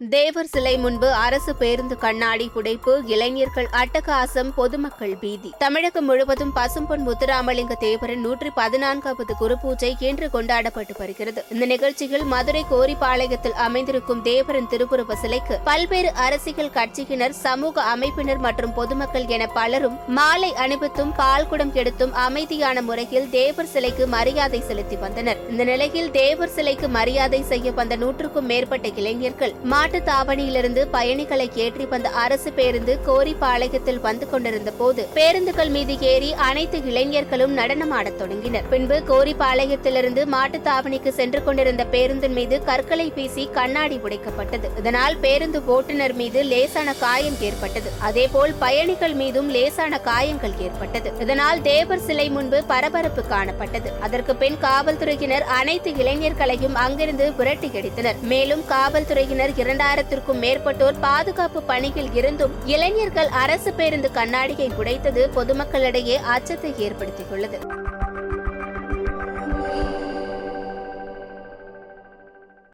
தேவர் சிலை முன்பு அரசு பேருந்து கண்ணாடி புடைப்பு இளைஞர்கள் அட்டகாசம் பொதுமக்கள் பீதி. தமிழகம் முழுவதும் பசும்பொன் முத்துராமலிங்க தேவரின் நூற்றி பதினான்காவது குருபூஜை இன்று கொண்டாடப்பட்டு வருகிறது. இந்த நிகழ்ச்சியில் மதுரை கோரிப்பாளையத்தில் அமைந்திருக்கும் தேவரின் திருவுருவ சிலைக்கு பல்வேறு அரசியல் கட்சியினர் சமூக அமைப்பினர் மற்றும் பொதுமக்கள் என பலரும் மாலை அணிவித்தும் பால்குடம் எடுத்தும் அமைதியான முறையில் தேவர் சிலைக்கு மரியாதை செலுத்தி வந்தனர். இந்த நிலையில் தேவர் சிலைக்கு மரியாதை செய்ய வந்த நூற்றுக்கும் மேற்பட்ட இளைஞர்கள் மாட்டு தாவணியிலிருந்து பயணிகளை ஏற்றி வந்த அரசு பேருந்து கோரிப்பாளையத்தில் வந்து கொண்டிருந்த போது பேருந்துகள் மீது ஏறி அனைத்து இளைஞர்களும் நடனமாடத் தொடங்கினர். பின்பு கோரிப்பாளையத்திலிருந்து மாட்டு தாவணிக்கு சென்று கொண்டிருந்த பேருந்தின் மீது கற்களை வீசி கண்ணாடி உடைக்கப்பட்டது. இதனால் பேருந்து ஓட்டுநர் மீது லேசான காயம் ஏற்பட்டது. அதேபோல் பயணிகள் மீதும் லேசான காயங்கள் ஏற்பட்டது. இதனால் தேவர் சிலை முன்பு பரபரப்பு காணப்பட்டது. அதற்கு பின் காவல்துறையினர் அனைத்து இளைஞர்களையும் அங்கிருந்து விரட்டி அடித்தனர். மேலும் காவல்துறையினர் இரண்டாயிரத்திற்கும் மேற்பட்டோர் பாதுகாப்பு பணியில் இருந்தும் இளைஞர்கள் அரசு பேருந்து கண்ணாடியை உடைத்தது பொதுமக்களிடையே அச்சத்தை ஏற்படுத்தியுள்ளது.